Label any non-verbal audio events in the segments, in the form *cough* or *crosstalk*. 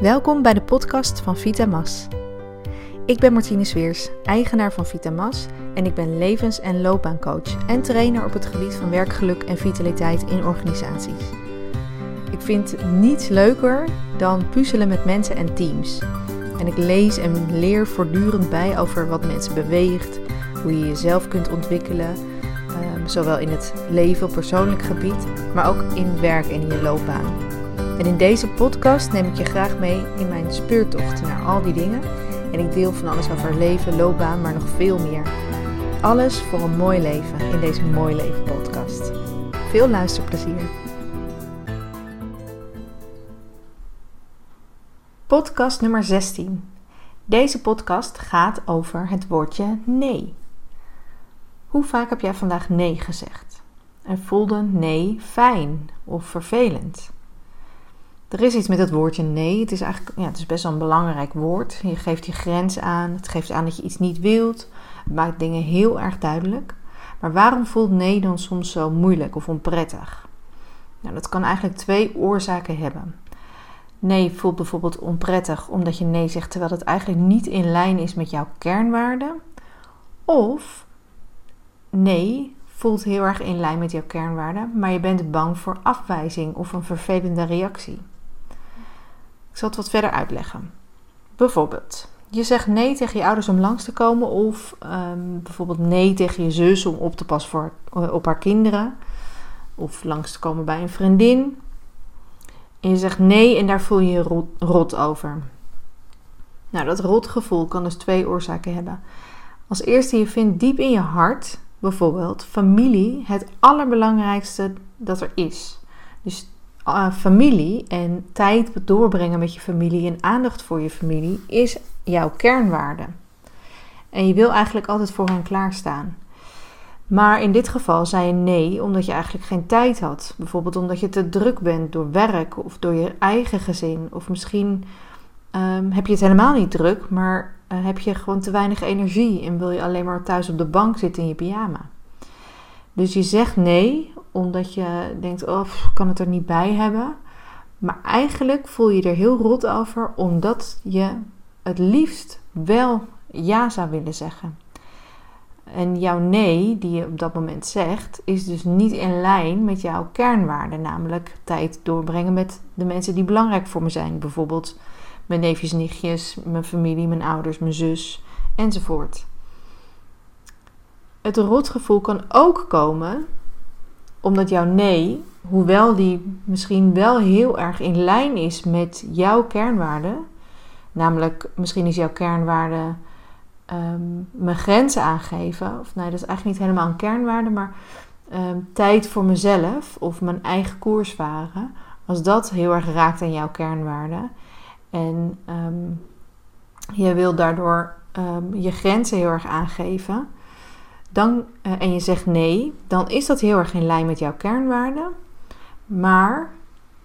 Welkom bij de podcast van Vitamas. Ik ben Martine Sweers, eigenaar van Vitamas en ik ben levens- en loopbaancoach en trainer op het gebied van werkgeluk en vitaliteit in organisaties. Ik vind niets leuker dan puzzelen met mensen en teams. En ik lees en leer voortdurend bij over wat mensen beweegt, hoe je jezelf kunt ontwikkelen, ehm, zowel in het leven op persoonlijk gebied, maar ook in werk en in je loopbaan. En in deze podcast neem ik je graag mee in mijn speurtocht naar al die dingen. En ik deel van alles over leven, loopbaan, maar nog veel meer. Alles voor een mooi leven in deze Mooi Leven podcast. Veel luisterplezier. Podcast nummer 16. Deze podcast gaat over het woordje nee. Hoe vaak heb jij vandaag nee gezegd? En voelde nee fijn of vervelend? Er is iets met het woordje nee. Het is eigenlijk ja, het is best wel een belangrijk woord. Je geeft je grens aan. Het geeft aan dat je iets niet wilt. Het maakt dingen heel erg duidelijk. Maar waarom voelt nee dan soms zo moeilijk of onprettig? Nou, dat kan eigenlijk twee oorzaken hebben. Nee voelt bijvoorbeeld onprettig omdat je nee zegt terwijl het eigenlijk niet in lijn is met jouw kernwaarden. Of nee voelt heel erg in lijn met jouw kernwaarden, maar je bent bang voor afwijzing of een vervelende reactie. Ik zal het wat verder uitleggen. Bijvoorbeeld, je zegt nee tegen je ouders om langs te komen, of ehm, bijvoorbeeld nee tegen je zus om op te passen voor, eh, op haar kinderen, of langs te komen bij een vriendin. En je zegt nee en daar voel je je rot, rot over. Nou, dat rotgevoel kan dus twee oorzaken hebben. Als eerste, je vindt diep in je hart, bijvoorbeeld, familie het allerbelangrijkste dat er is. Dus uh, familie en tijd doorbrengen met je familie en aandacht voor je familie is jouw kernwaarde. En je wil eigenlijk altijd voor hen klaarstaan. Maar in dit geval zei je nee omdat je eigenlijk geen tijd had. Bijvoorbeeld omdat je te druk bent door werk of door je eigen gezin. Of misschien um, heb je het helemaal niet druk, maar uh, heb je gewoon te weinig energie en wil je alleen maar thuis op de bank zitten in je pyjama. Dus je zegt nee omdat je denkt, oh, kan het er niet bij hebben. Maar eigenlijk voel je er heel rot over, omdat je het liefst wel ja zou willen zeggen. En jouw nee, die je op dat moment zegt, is dus niet in lijn met jouw kernwaarden, namelijk tijd doorbrengen met de mensen die belangrijk voor me zijn. Bijvoorbeeld mijn neefjes, nichtjes, mijn familie, mijn ouders, mijn zus enzovoort. Het rotgevoel kan ook komen omdat jouw nee, hoewel die misschien wel heel erg in lijn is met jouw kernwaarde, namelijk misschien is jouw kernwaarde um, mijn grenzen aangeven, of nee, dat is eigenlijk niet helemaal een kernwaarde, maar um, tijd voor mezelf of mijn eigen koers varen, als dat heel erg raakt aan jouw kernwaarde en um, je wil daardoor je grenzen heel erg aangeven, dan, uh, en je zegt nee, dan is dat heel erg in lijn met jouw kernwaarden. Maar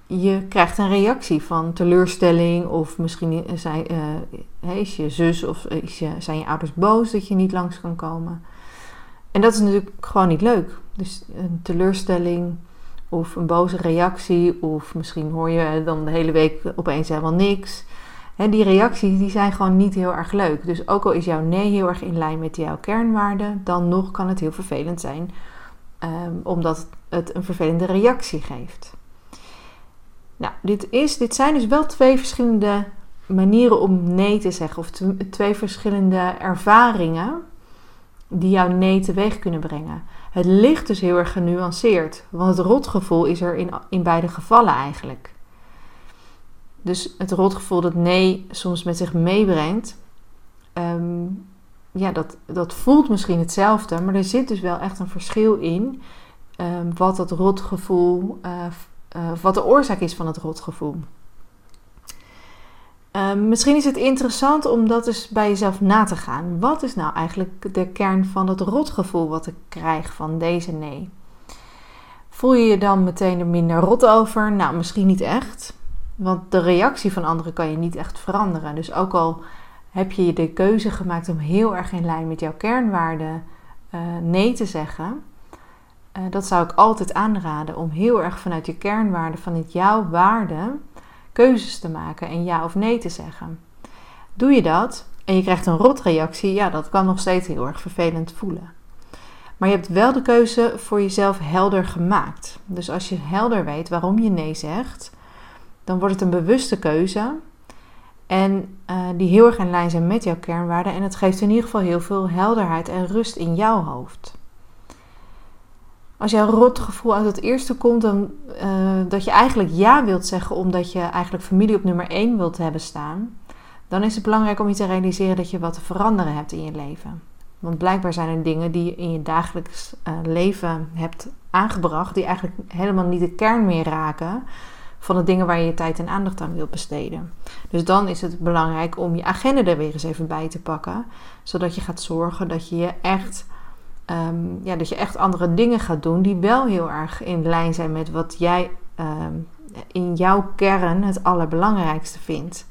je krijgt een reactie van teleurstelling of misschien zijn, uh, is je zus of is je, zijn je ouders boos dat je niet langs kan komen. En dat is natuurlijk gewoon niet leuk. Dus een teleurstelling of een boze reactie of misschien hoor je dan de hele week opeens helemaal niks die reacties die zijn gewoon niet heel erg leuk. Dus ook al is jouw nee heel erg in lijn met jouw kernwaarden, dan nog kan het heel vervelend zijn, um, omdat het een vervelende reactie geeft. Nou, dit, is, dit zijn dus wel twee verschillende manieren om nee te zeggen, of twee verschillende ervaringen die jouw nee teweeg kunnen brengen. Het ligt dus heel erg genuanceerd, want het rotgevoel is er in, in beide gevallen eigenlijk. Dus het rotgevoel dat nee soms met zich meebrengt, ehm, ja, dat, dat voelt misschien hetzelfde, maar er zit dus wel echt een verschil in um, wat dat rotgevoel, uh, uh, wat de oorzaak is van het rotgevoel. Um, misschien is het interessant om dat eens bij jezelf na te gaan. Wat is nou eigenlijk de kern van het rotgevoel wat ik krijg van deze nee? Voel je je dan meteen er minder rot over? Nou, misschien niet echt. Want de reactie van anderen kan je niet echt veranderen. Dus ook al heb je de keuze gemaakt om heel erg in lijn met jouw kernwaarden uh, nee te zeggen, uh, dat zou ik altijd aanraden om heel erg vanuit je kernwaarden, vanuit jouw waarden, keuzes te maken en ja of nee te zeggen. Doe je dat en je krijgt een rotreactie, ja, dat kan nog steeds heel erg vervelend voelen. Maar je hebt wel de keuze voor jezelf helder gemaakt. Dus als je helder weet waarom je nee zegt, dan wordt het een bewuste keuze. En uh, die heel erg in lijn zijn met jouw kernwaarden. En het geeft in ieder geval heel veel helderheid en rust in jouw hoofd. Als jouw rotgevoel uit het eerste komt, dan uh, dat je eigenlijk ja wilt zeggen omdat je eigenlijk familie op nummer 1 wilt hebben staan, dan is het belangrijk om je te realiseren dat je wat te veranderen hebt in je leven. Want blijkbaar zijn er dingen die je in je dagelijks uh, leven hebt aangebracht, die eigenlijk helemaal niet de kern meer raken van de dingen waar je je tijd en aandacht aan wilt besteden. Dus dan is het belangrijk om je agenda er weer eens even bij te pakken, zodat je gaat zorgen dat je je echt, um, ja, dat je echt andere dingen gaat doen die wel heel erg in lijn zijn met wat jij um, in jouw kern het allerbelangrijkste vindt.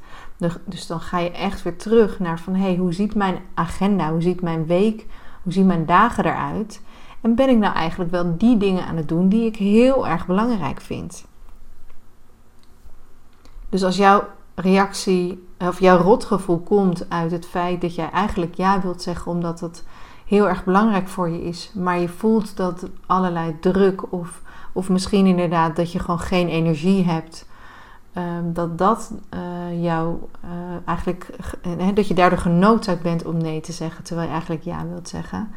Dus dan ga je echt weer terug naar van hé, hey, hoe ziet mijn agenda, hoe ziet mijn week, hoe zien mijn dagen eruit? En ben ik nou eigenlijk wel die dingen aan het doen die ik heel erg belangrijk vind? Dus als jouw reactie of jouw rotgevoel komt uit het feit dat jij eigenlijk ja wilt zeggen omdat het heel erg belangrijk voor je is, maar je voelt dat allerlei druk of, of misschien inderdaad dat je gewoon geen energie hebt Ehm, dat dat uh, jou uh, eigenlijk, uh, dat je daardoor genoodzaakt bent om nee te zeggen, terwijl je eigenlijk ja wilt zeggen.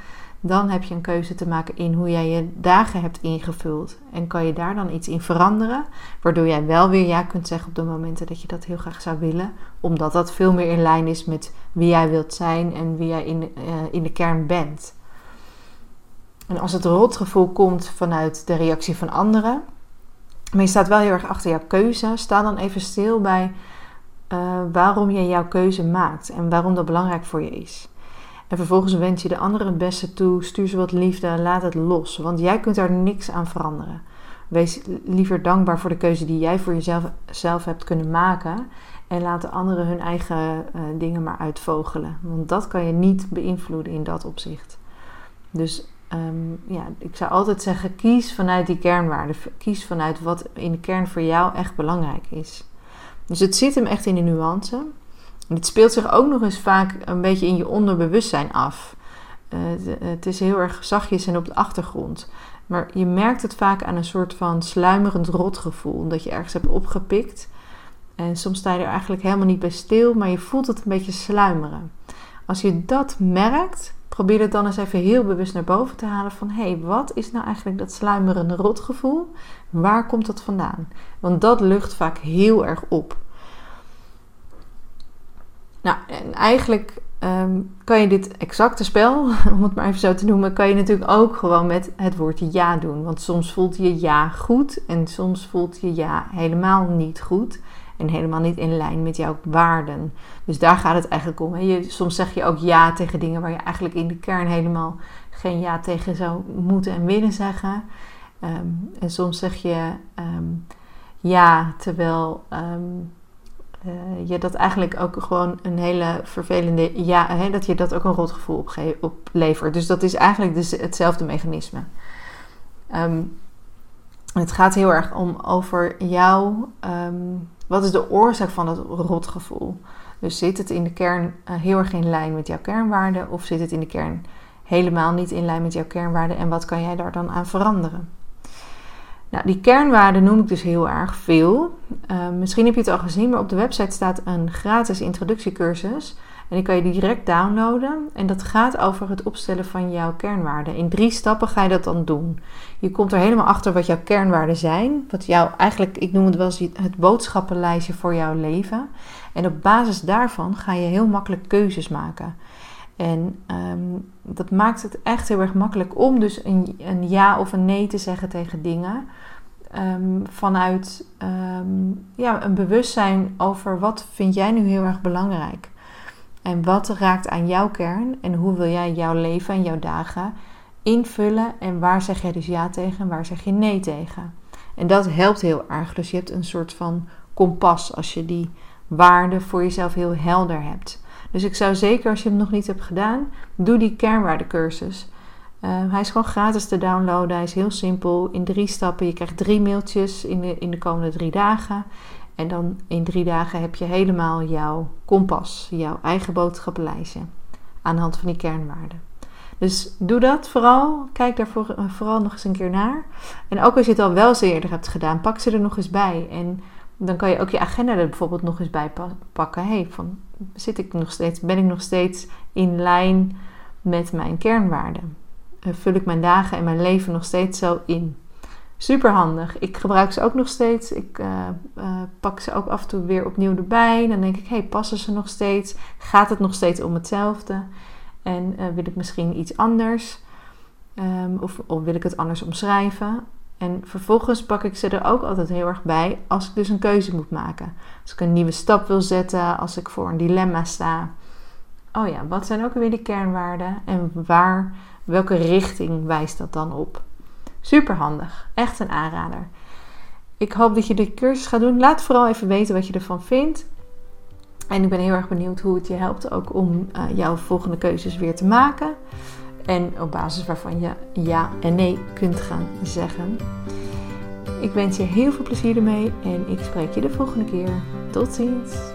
Dan heb je een keuze te maken in hoe jij je dagen hebt ingevuld. En kan je daar dan iets in veranderen, waardoor jij wel weer ja kunt zeggen op de momenten dat je dat heel graag zou willen, omdat dat veel meer in lijn is met wie jij wilt zijn en wie jij in, in de kern bent. En als het rotgevoel komt vanuit de reactie van anderen, maar je staat wel heel erg achter jouw keuze. Sta dan even stil bij uh, waarom je jouw keuze maakt en waarom dat belangrijk voor je is. En vervolgens wens je de anderen het beste toe. Stuur ze wat liefde. Laat het los. Want jij kunt daar niks aan veranderen. Wees liever dankbaar voor de keuze die jij voor jezelf zelf hebt kunnen maken. En laat de anderen hun eigen uh, dingen maar uitvogelen. Want dat kan je niet beïnvloeden in dat opzicht. Dus um, ja, ik zou altijd zeggen, kies vanuit die kernwaarden. Kies vanuit wat in de kern voor jou echt belangrijk is. Dus het zit hem echt in de nuance. Het speelt zich ook nog eens vaak een beetje in je onderbewustzijn af. Uh, het is heel erg zachtjes en op de achtergrond. Maar je merkt het vaak aan een soort van sluimerend rotgevoel. Dat je ergens hebt opgepikt. En soms sta je er eigenlijk helemaal niet bij stil, maar je voelt het een beetje sluimeren. Als je dat merkt, Probeer het dan eens even heel bewust naar boven te halen van hé, hey, wat is nou eigenlijk dat sluimerende rotgevoel? Waar komt dat vandaan? Want dat lucht vaak heel erg op. Nou, en eigenlijk ehm, kan je dit exacte spel, *laughs* om het maar even zo te noemen, kan je natuurlijk ook gewoon met het woordje ja doen. Want soms voelt je ja goed en soms voelt je ja helemaal niet goed en helemaal niet in lijn met jouw waarden. Dus daar gaat het eigenlijk om. Je, soms zeg je ook ja tegen dingen waar je eigenlijk in de kern helemaal geen ja tegen zou moeten en willen zeggen. Ehm, en soms zeg je um, ja, terwijl uh, je dat eigenlijk ook gewoon een hele vervelende ja, hè, dat je dat ook een rotgevoel oplevert. Dus dat is eigenlijk dus hetzelfde mechanisme. het gaat heel erg om over jou wat is de oorzaak van dat rotgevoel? Dus zit het in de kern uh, heel erg in lijn met jouw kernwaarden of zit het in de kern helemaal niet in lijn met jouw kernwaarden en wat kan jij daar dan aan veranderen? Nou, die kernwaarden noem ik dus heel erg veel. Uh, misschien heb je het al gezien, maar op de website staat een gratis introductiecursus en die kan je direct downloaden. En dat gaat over het opstellen van jouw kernwaarden. In drie stappen ga je dat dan doen. Je komt er helemaal achter wat jouw kernwaarden zijn. Wat jouw, eigenlijk, ik noem het wel het boodschappenlijstje voor jouw leven. En op basis daarvan ga je heel makkelijk keuzes maken. En um, dat maakt het echt heel erg makkelijk om dus een, een ja of een nee te zeggen tegen dingen. Um, vanuit um, ja, een bewustzijn over wat vind jij nu heel erg belangrijk. En wat raakt aan jouw kern en hoe wil jij jouw leven en jouw dagen invullen en waar zeg jij dus ja tegen en waar zeg je nee tegen. En dat helpt heel erg. Dus je hebt een soort van kompas als je die waarden voor jezelf heel helder hebt. Dus ik zou zeker als je hem nog niet hebt gedaan, doe die kernwaardecursus. Uh, hij is gewoon gratis te downloaden. Hij is heel simpel in drie stappen. Je krijgt drie mailtjes in de, in de komende drie dagen. En dan in drie dagen heb je helemaal jouw kompas, jouw eigen boodschappenlijstje aan de hand van die kernwaarden. Dus doe dat vooral. Kijk daar vooral nog eens een keer naar. En ook als je het al wel eens eerder hebt gedaan, pak ze er nog eens bij. En dan kan je ook je agenda er bijvoorbeeld nog eens bij pakken. Hey, van, zit ik nog steeds, ben ik nog steeds in lijn met mijn kernwaarden? Eh, vul ik mijn dagen en mijn leven nog steeds zo in? Super handig. Ik gebruik ze ook nog steeds. Ik uh, uh, pak ze ook af en toe weer opnieuw erbij. Dan denk ik, hey, passen ze nog steeds? Gaat het nog steeds om hetzelfde? En wil ik misschien iets anders? Um, of, of, wil ik het anders omschrijven? En vervolgens pak ik ze er ook altijd heel erg bij als ik dus een keuze moet maken. Als ik een nieuwe stap wil zetten, als ik voor een dilemma sta. Oh ja, wat zijn ook weer die kernwaarden en waar, welke richting wijst dat dan op? Super handig, echt een aanrader. Ik hoop dat je de cursus gaat doen. Laat vooral even weten wat je ervan vindt. En ik ben heel erg benieuwd hoe het je helpt ook om uh, jouw volgende keuzes weer te maken. En op basis waarvan je ja en nee kunt gaan zeggen. Ik wens je heel veel plezier ermee en ik spreek je de volgende keer. Tot ziens!